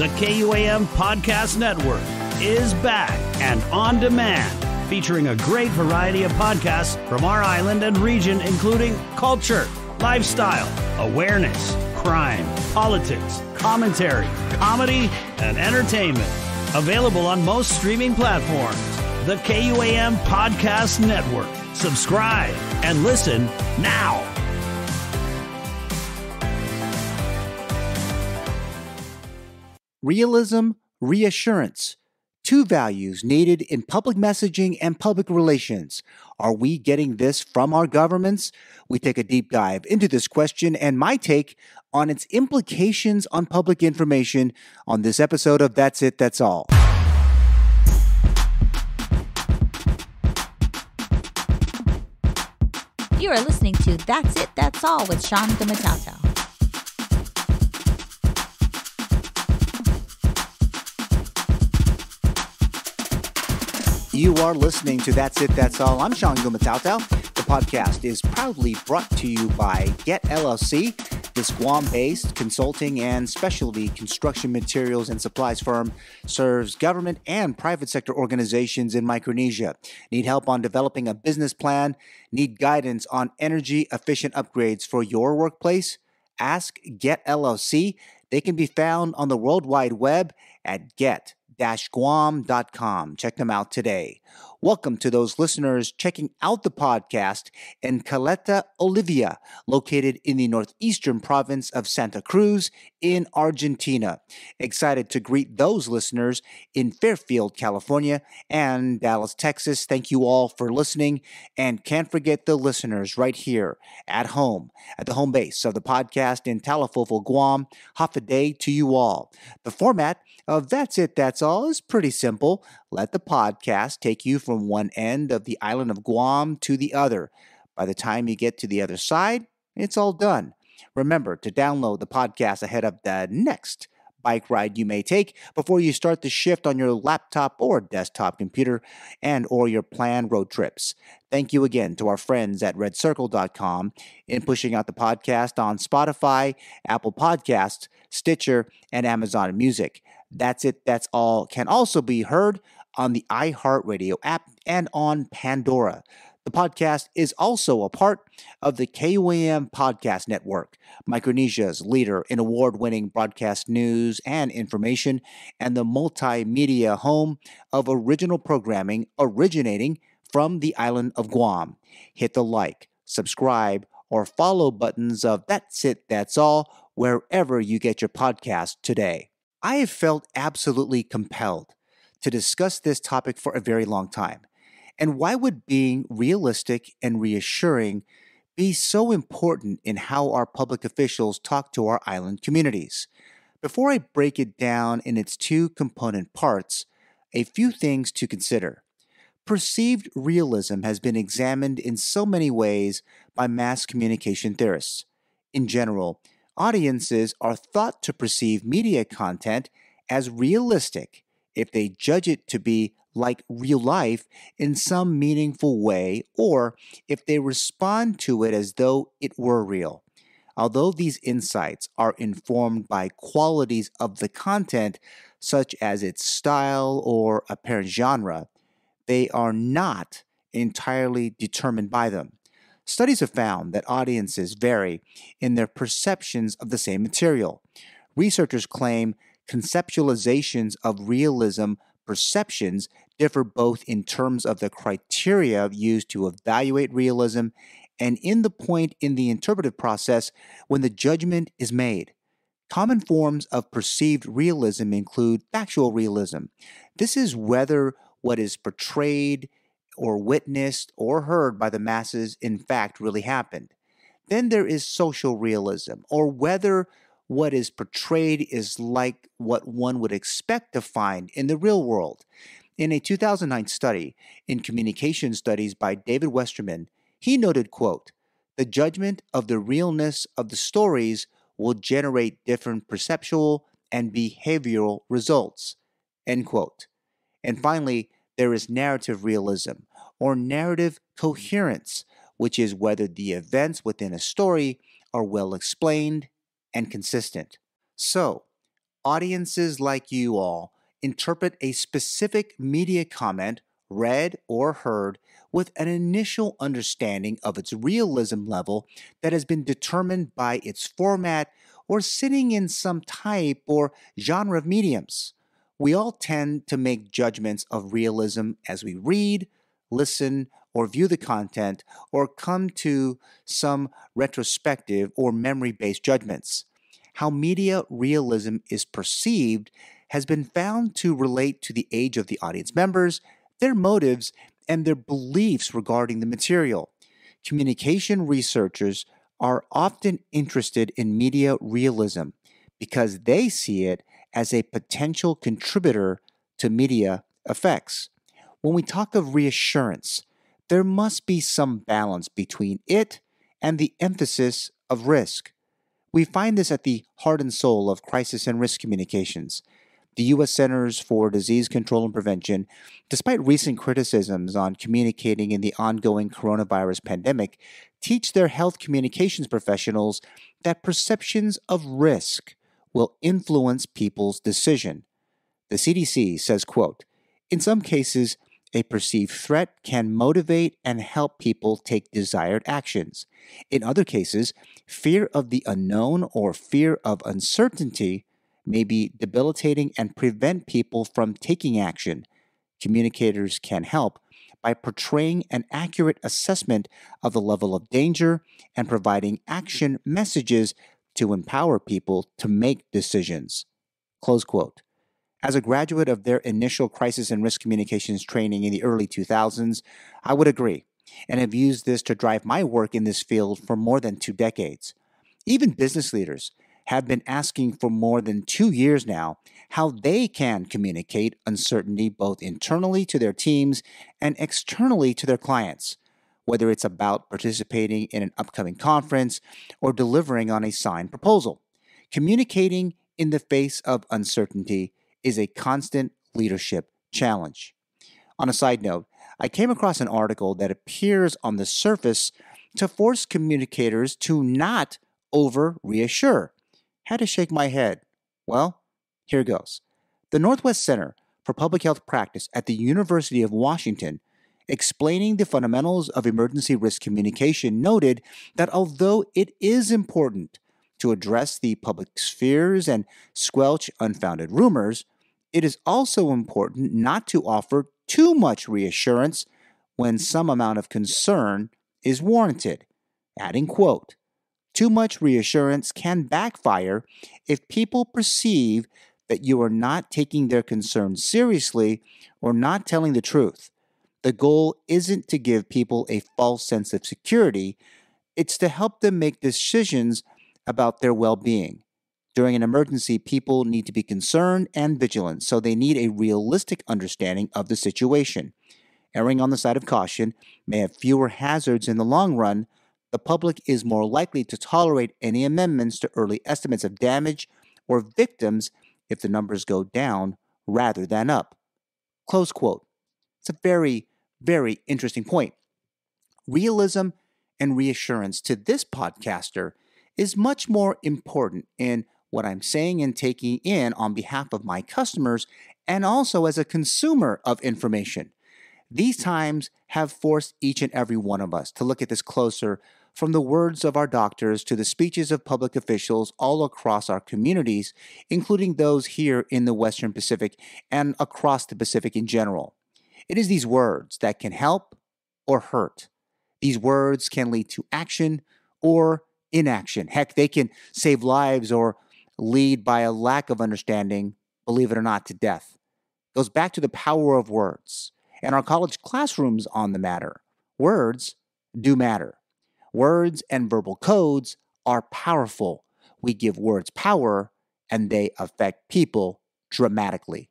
The KUAM Podcast Network is back and on demand, featuring a great variety of podcasts from our island and region, including culture, lifestyle, awareness, crime, politics, commentary, comedy, and entertainment. Available on most streaming platforms. The KUAM Podcast Network. Subscribe and listen now. Realism, reassurance. Two values needed in public messaging and public relations. Are we getting this from our governments? We take a deep dive into this question and my take on its implications on public information on this episode of That's It, That's All. You are listening to That's It, That's All with Sean Gumataotao. You are listening to That's It, That's All. I'm Sean Gumataotao. The podcast is proudly brought to you by Get LLC, this Guam based consulting and specialty construction materials and supplies firm serves government and private sector organizations in Micronesia. Need help on developing a business plan? Need guidance on energy efficient upgrades for your workplace? Ask Get LLC. They can be found on the World Wide Web at get guam.com. Check them out today. Welcome to those listeners checking out the podcast in Caleta, Olivia, located in the northeastern province of Santa Cruz in Argentina. Excited to greet those listeners in Fairfield, California and Dallas, Texas. Thank you all for listening. And can't forget the listeners right here at home, at the home base of the podcast in Talofofo, Guam. Hafa adai to you all. The format of That's It, That's All is pretty simple. Let the podcast take you from one end of the island of Guam to the other. By the time you get to the other side, it's all done. Remember to download the podcast ahead of the next bike ride you may take before you start the shift on your laptop or desktop computer and or your planned road trips. Thank you again to our friends at redcircle.com in pushing out the podcast on Spotify, Apple Podcasts, Stitcher, and Amazon Music. That's it, that's all can also be heard on the iHeartRadio app and on Pandora. The podcast is also a part of the KUAM Podcast Network, Micronesia's leader in award winning broadcast news and information, and the multimedia home of original programming originating from the island of Guam. Hit the like, subscribe, or follow buttons of That's It, That's All wherever you get your podcast today. I have felt absolutely compelled to discuss this topic for a very long time. And why would being realistic and reassuring be so important in how our public officials talk to our island communities? Before I break it down in its two component parts, a few things to consider. Perceived realism has been examined in so many ways by mass communication theorists. In general, audiences are thought to perceive media content as realistic if they judge it to be like real life in some meaningful way or if they respond to it as though it were real. Although these insights are informed by qualities of the content, such as its style or apparent genre, they are not entirely determined by them. Studies have found that audiences vary in their perceptions of the same material. Researchers claim conceptualizations of realism perceptions differ both in terms of the criteria used to evaluate realism and in the point in the interpretive process when the judgment is made. Common forms of perceived realism include factual realism. This is whether what is portrayed or witnessed or heard by the masses in fact really happened. Then there is social realism, or whether what is portrayed is like what one would expect to find in the real world. In a 2009 study in communication studies by David Westerman, he noted, quote, the judgment of the realness of the stories will generate different perceptual and behavioral results, end quote. And finally, there is narrative realism or narrative coherence, which is whether the events within a story are well explained and consistent. So, audiences like you all interpret a specific media comment read or heard with an initial understanding of its realism level that has been determined by its format or sitting in some type or genre of mediums. We all tend to make judgments of realism as we read, listen, or view the content, or come to some retrospective or memory based judgments. How media realism is perceived has been found to relate to the age of the audience members, their motives, and their beliefs regarding the material. Communication researchers are often interested in media realism because they see it as a potential contributor to media effects. When we talk of reassurance, there must be some balance between it and the emphasis of risk. We find this at the heart and soul of crisis and risk communications. The U.S. Centers for Disease Control and Prevention, despite recent criticisms on communicating in the ongoing coronavirus pandemic, teach their health communications professionals that perceptions of risk will influence people's decision. The CDC says, quote, in some cases, a perceived threat can motivate and help people take desired actions. In other cases, fear of the unknown or fear of uncertainty may be debilitating and prevent people from taking action. Communicators can help by portraying an accurate assessment of the level of danger and providing action messages to empower people to make decisions. Close quote. As a graduate of their initial crisis and risk communications training in the early 2000s, I would agree, and have used this to drive my work in this field for more than two decades. Even business leaders have been asking for more than two years now how they can communicate uncertainty both internally to their teams and externally to their clients, whether it's about participating in an upcoming conference or delivering on a signed proposal. Communicating in the face of uncertainty is a constant leadership challenge. On a side note, I came across an article that appears on the surface to force communicators to not over reassure had to shake my head. Well, here goes. The Northwest Center for Public Health Practice at the University of Washington, explaining the fundamentals of emergency risk communication, noted that although it is important to address the public's fears and squelch unfounded rumors, it is also important not to offer too much reassurance when mm-hmm. some amount of concern is warranted. Adding, quote, too much reassurance can backfire if people perceive that you are not taking their concerns seriously or not telling the truth. The goal isn't to give people a false sense of security, it's to help them make decisions about their well being. During an emergency, people need to be concerned and vigilant, so they need a realistic understanding of the situation. Erring on the side of caution may have fewer hazards in the long run, the public is more likely to tolerate any amendments to early estimates of damage or victims if the numbers go down rather than up. Close quote. It's a very, very interesting point. Realism and reassurance to this podcaster is much more important in what I'm saying and taking in on behalf of my customers and also as a consumer of information. These times have forced each and every one of us to look at this closer from the words of our doctors to the speeches of public officials all across our communities, including those here in the Western Pacific and across the Pacific in general. It is these words that can help or hurt. These words can lead to action or inaction. Heck, they can save lives or lead by a lack of understanding, believe it or not, to death. It goes back to the power of words and our college classrooms on the matter. Words do matter. Words and verbal codes are powerful. We give words power and they affect people dramatically.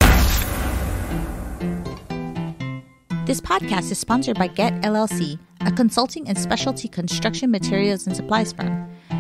This podcast is sponsored by Get LLC, a consulting and specialty construction materials and supplies firm.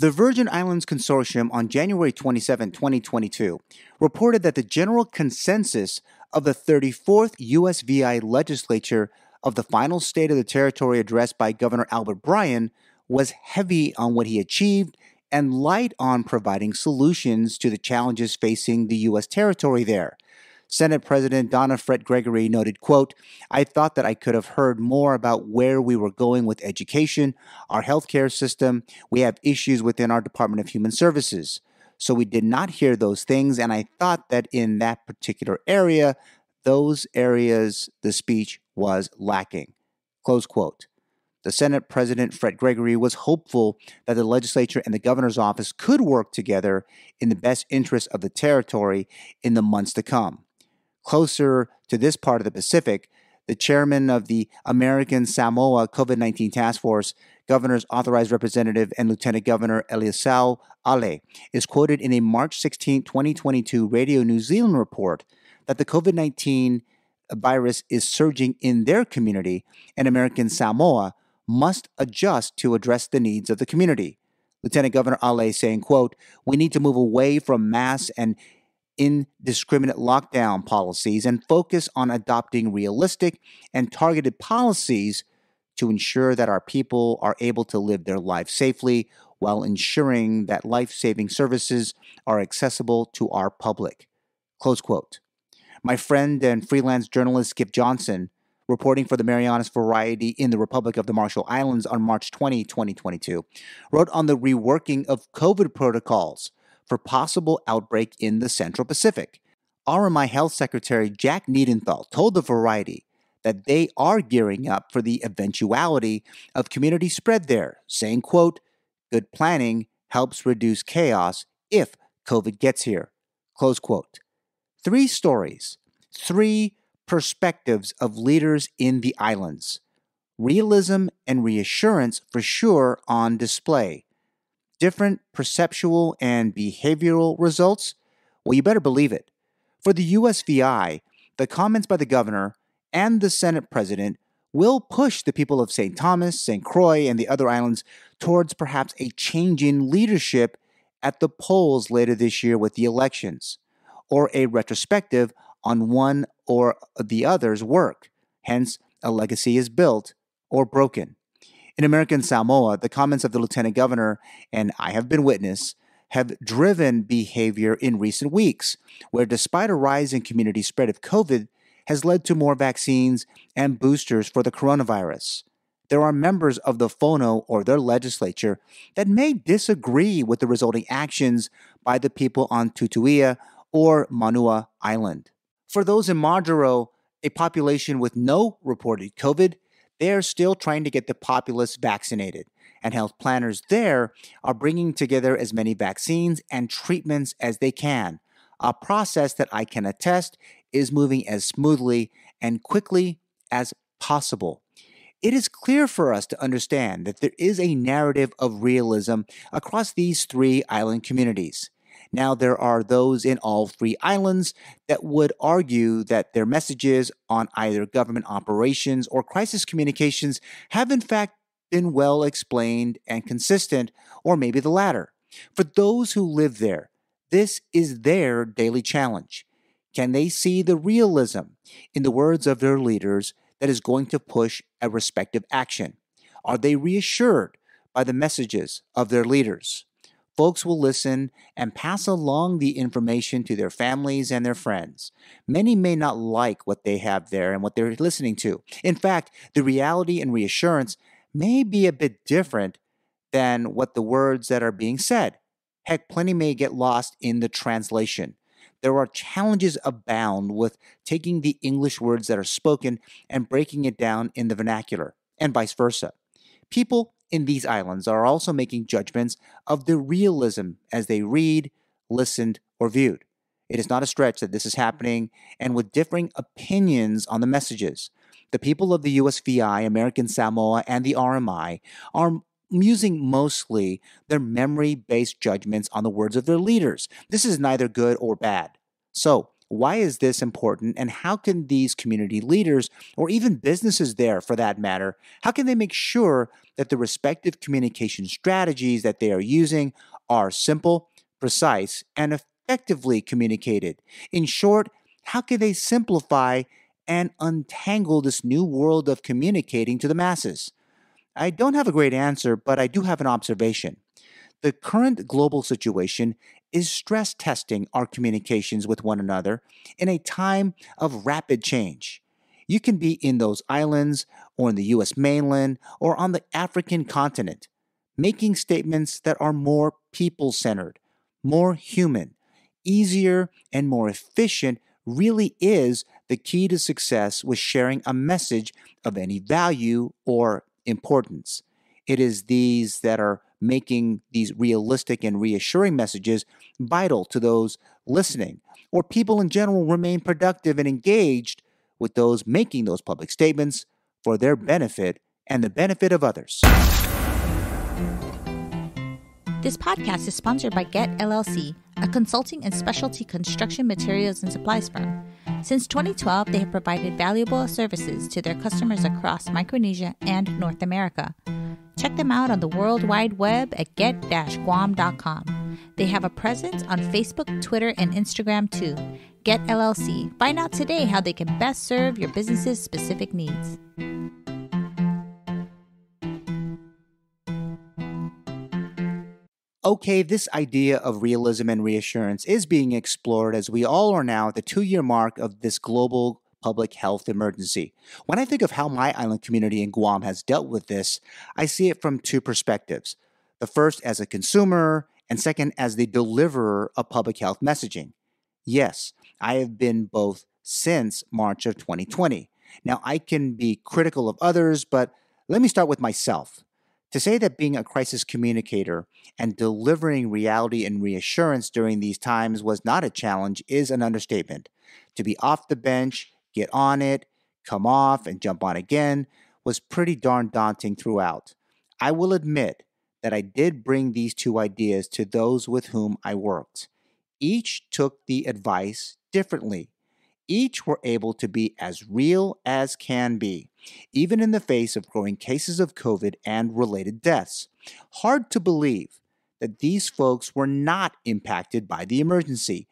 The Virgin Islands Consortium on January 27, 2022, reported that the general consensus of the 34th USVI legislature of the final State of the Territory addressed by Governor Albert Bryan was heavy on what he achieved and light on providing solutions to the challenges facing the U.S. territory there. Senate President Donna Frett-Gregory noted, quote, I thought that I could have heard more about where we were going with education, our healthcare system. We have issues within our Department of Human Services. So we did not hear those things. And I thought that in that particular area, those areas, the speech was lacking. Close quote. The Senate President Frett-Gregory was hopeful that the legislature and the governor's office could work together in the best interest of the territory in the months to come. Closer to this part of the Pacific, the chairman of the American Samoa COVID 19 Task Force, Governor's Authorized Representative and Lieutenant Governor Eleasalo Ale, is quoted in a March 16, 2022 Radio New Zealand report that the COVID 19 virus is surging in their community and American Samoa must adjust to address the needs of the community. Lieutenant Governor Ale saying, quote, we need to move away from mass and indiscriminate lockdown policies and focus on adopting realistic and targeted policies to ensure that our people are able to live their lives safely while ensuring that life saving services are accessible to our public. Close quote. My friend and freelance journalist Giff Johnson, reporting for the Marianas Variety in the Republic of the Marshall Islands on March 20, 2022, wrote on the reworking of COVID protocols for possible outbreak in the Central Pacific. RMI Health Secretary Jack Niedenthal told the Variety that they are gearing up for the eventuality of community spread there, saying, quote, good planning helps reduce chaos if COVID gets here, close quote. Three stories, three perspectives of leaders in the islands. Realism and reassurance for sure on display different perceptual and behavioral results? Well, you better believe it. For the USVI, the comments by the governor and the Senate president will push the people of St. Thomas, St. Croix, and the other islands towards perhaps a change in leadership at the polls later this year with the elections, or a retrospective on one or the other's work. Hence, a legacy is built or broken. In American Samoa, the comments of the lieutenant governor, and I have been witness, have driven behavior in recent weeks, where despite a rise in community spread of COVID, has led to more vaccines and boosters for the coronavirus. There are members of the Fono or their legislature that may disagree with the resulting actions by the people on Tutuila or Manua Island. For those in Majuro, a population with no reported COVID, they are still trying to get the populace vaccinated, and health planners there are bringing together as many vaccines and treatments as they can, a process that I can attest is moving as smoothly and quickly as possible. It is clear for us to understand that there is a narrative of realism across these three island communities. Now, there are those in all three islands that would argue that their messages on either government operations or crisis communications have, in fact, been well explained and consistent, or maybe the latter. For those who live there, this is their daily challenge. Can they see the realism, in the words of their leaders, that is going to push a respective action? Are they reassured by the messages of their leaders? Folks will listen and pass along the information to their families and their friends. Many may not like what they have there and what they're listening to. In fact, the reality and reassurance may be a bit different than what the words that are being said. Heck, plenty may get lost in the translation. There are challenges abound with taking the English words that are spoken and breaking it down in the vernacular, and vice versa. People in these islands are also making judgments of the realism as they read, listened, or viewed. It is not a stretch that this is mm-hmm. happening, and with differing opinions on the messages. The people of the USVI, American Samoa, and the RMI are using mostly their memory based judgments on the words of their leaders. This is neither good or bad. So, Why is this important? And how can these community leaders, or even businesses there for that matter, how can they make sure that the respective communication strategies that they are using are simple, precise, and effectively communicated? In short, how can they simplify and untangle this new world of communicating to the masses? I don't have a great answer, but I do have an observation. The current global situation is stress testing our communications with one another in a time of rapid change. You can be in those islands or in the US mainland or on the African continent, making statements that are more people centered, more human, easier, and more efficient really is the key to success with sharing a message of any value or importance. It is these that are making these realistic and reassuring messages vital to those listening, or people in general remain productive and engaged with those making those public statements for their benefit and the benefit of others. This podcast is sponsored by Get LLC, a consulting and specialty construction materials and supplies firm. Since 2012, they have provided valuable services to their customers across Micronesia and North America. Check them out on the World Wide Web at get-guam.com. They have a presence on Facebook, Twitter, and Instagram too. Get LLC. Find out today how they can best serve your business's specific needs. Okay, this idea of realism and reassurance is being explored as we all are now at the two year mark of this global public health emergency. When I think of how my island community in Guam has dealt with this, I see it from two perspectives. The first as a consumer, and second as the deliverer of public health messaging. Yes, I have been both since March of 2020. Now, I can be critical of others, but let me start with myself. To say that being a crisis communicator and delivering reality and reassurance during these times was not a challenge is an understatement. To be off the bench, get on it, come off, and jump on again was pretty darn daunting throughout. I will admit that I did bring these two ideas to those with whom I worked. Each took the advice differently each were able to be as real as can be, even in the face of growing cases of COVID and related deaths. Hard to believe that these folks were not impacted by the emergency.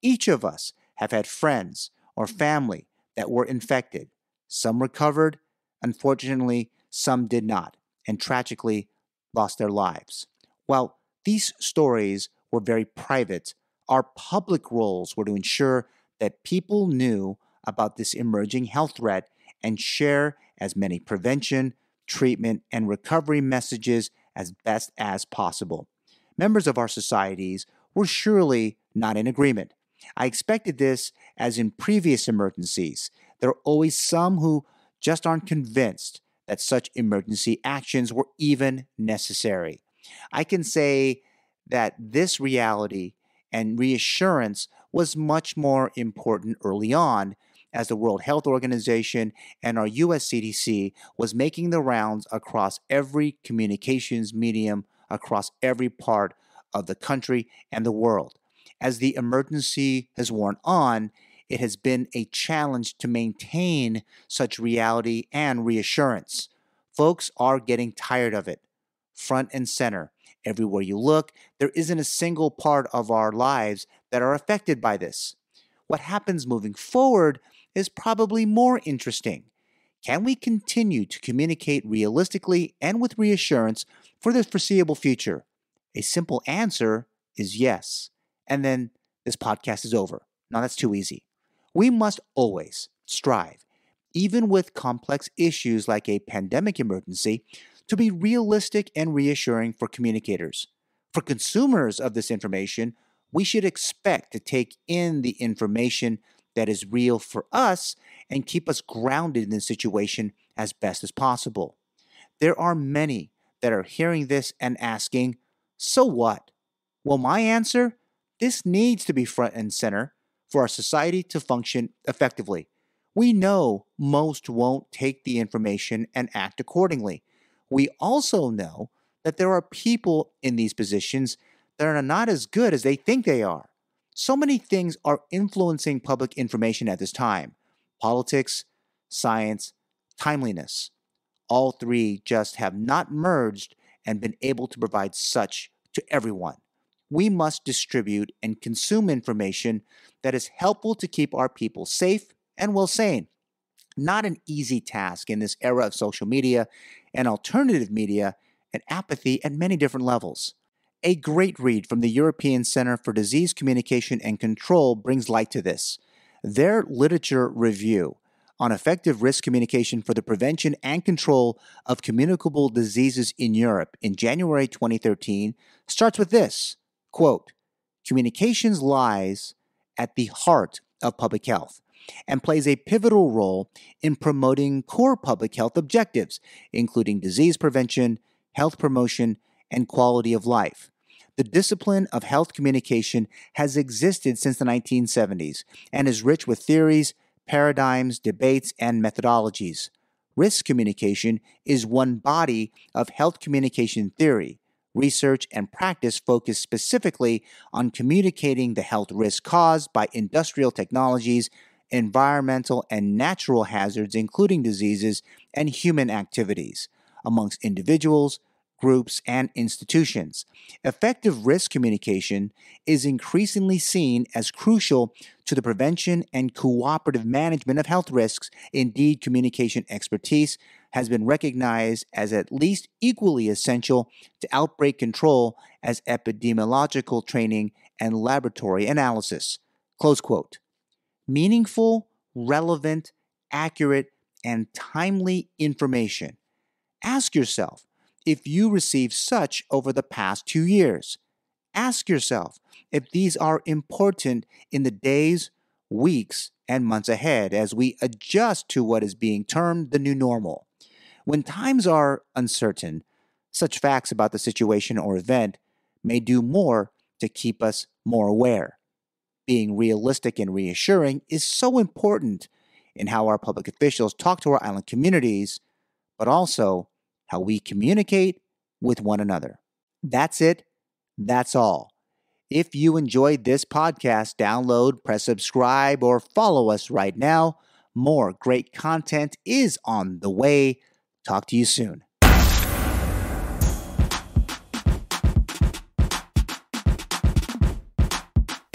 Each of us have had friends or family that were infected. Some recovered, unfortunately, some did not, and tragically lost their lives. While these stories were very private, our public roles were to ensure that people knew about this emerging health threat and share as many prevention, treatment, and recovery messages as best as possible. Members of our societies were surely not in agreement. I expected this as in previous emergencies. There are always some who just aren't convinced that such emergency actions were even necessary. I can say that this reality and reassurance was much more important early on as the World Health Organization and our US CDC was making the rounds across every communications medium across every part of the country and the world. As the emergency has worn on, it has been a challenge to maintain such reality and reassurance. Folks are getting tired of it, front and center. Everywhere you look, there isn't a single part of our lives that are affected by this. What happens moving forward is probably more interesting. Can we continue to communicate realistically and with reassurance for the foreseeable future? A simple answer is yes. And then this podcast is over. Now that's too easy. We must always strive, even with complex issues like a pandemic emergency, to be realistic and reassuring for communicators. For consumers of this information, we should expect to take in the information that is real for us and keep us grounded in the situation as best as possible. There are many that are hearing this and asking, so what? Well, my answer this needs to be front and center for our society to function effectively. We know most won't take the information and act accordingly. We also know that there are people in these positions that are not as good as they think they are. So many things are influencing public information at this time politics, science, timeliness. All three just have not merged and been able to provide such to everyone. We must distribute and consume information that is helpful to keep our people safe and well sane. Not an easy task in this era of social media and alternative media and apathy at many different levels. A great read from the European Center for Disease Communication and Control brings light to this. Their literature review on effective risk communication for the prevention and control of communicable diseases in Europe in January 2013 starts with this quote, Communications lies at the heart of public health and plays a pivotal role in promoting core public health objectives, including disease prevention, health promotion, and quality of life. The discipline of health communication has existed since the 1970s and is rich with theories, paradigms, debates, and methodologies. Risk communication is one body of health communication theory. Research and practice focus specifically on communicating the health risk caused by industrial technologies, environmental and natural hazards, including diseases, and human activities amongst individuals, groups, and institutions. Effective risk communication is increasingly seen as crucial to the prevention and cooperative management of health risks. Indeed, communication expertise has been recognized as at least equally essential to outbreak control as epidemiological training and laboratory analysis. Close quote. Meaningful, relevant, accurate, and timely information. Ask yourself if you received such over the past two years. Ask yourself if these are important in the days, weeks, and months ahead as we adjust to what is being termed the new normal. When times are uncertain, such facts about the situation or event may do more to keep us more aware. Being realistic and reassuring is so important in how our public officials talk to our island communities, but also how we communicate with one another. That's it. That's all. If you enjoyed this podcast, download, press subscribe, or follow us right now. More great content is on the way. Talk to you soon.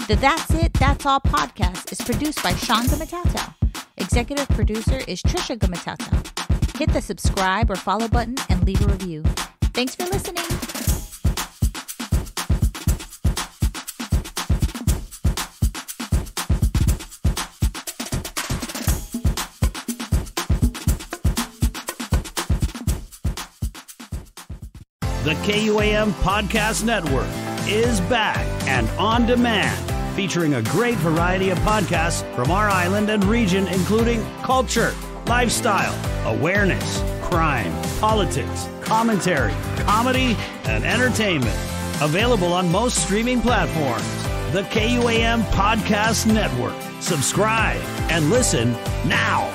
The That's It, That's All podcast is produced by Sean Gumataotao. Executive producer is Trisha Gumataotao. Hit the subscribe or follow button and leave a review. Thanks for listening. The KUAM Podcast Network is back and on demand, featuring a great variety of podcasts from our island and region, including culture lifestyle, awareness, crime, politics, commentary, comedy, and entertainment. Available on most streaming platforms. The KUAM Podcast Network. Subscribe and listen now.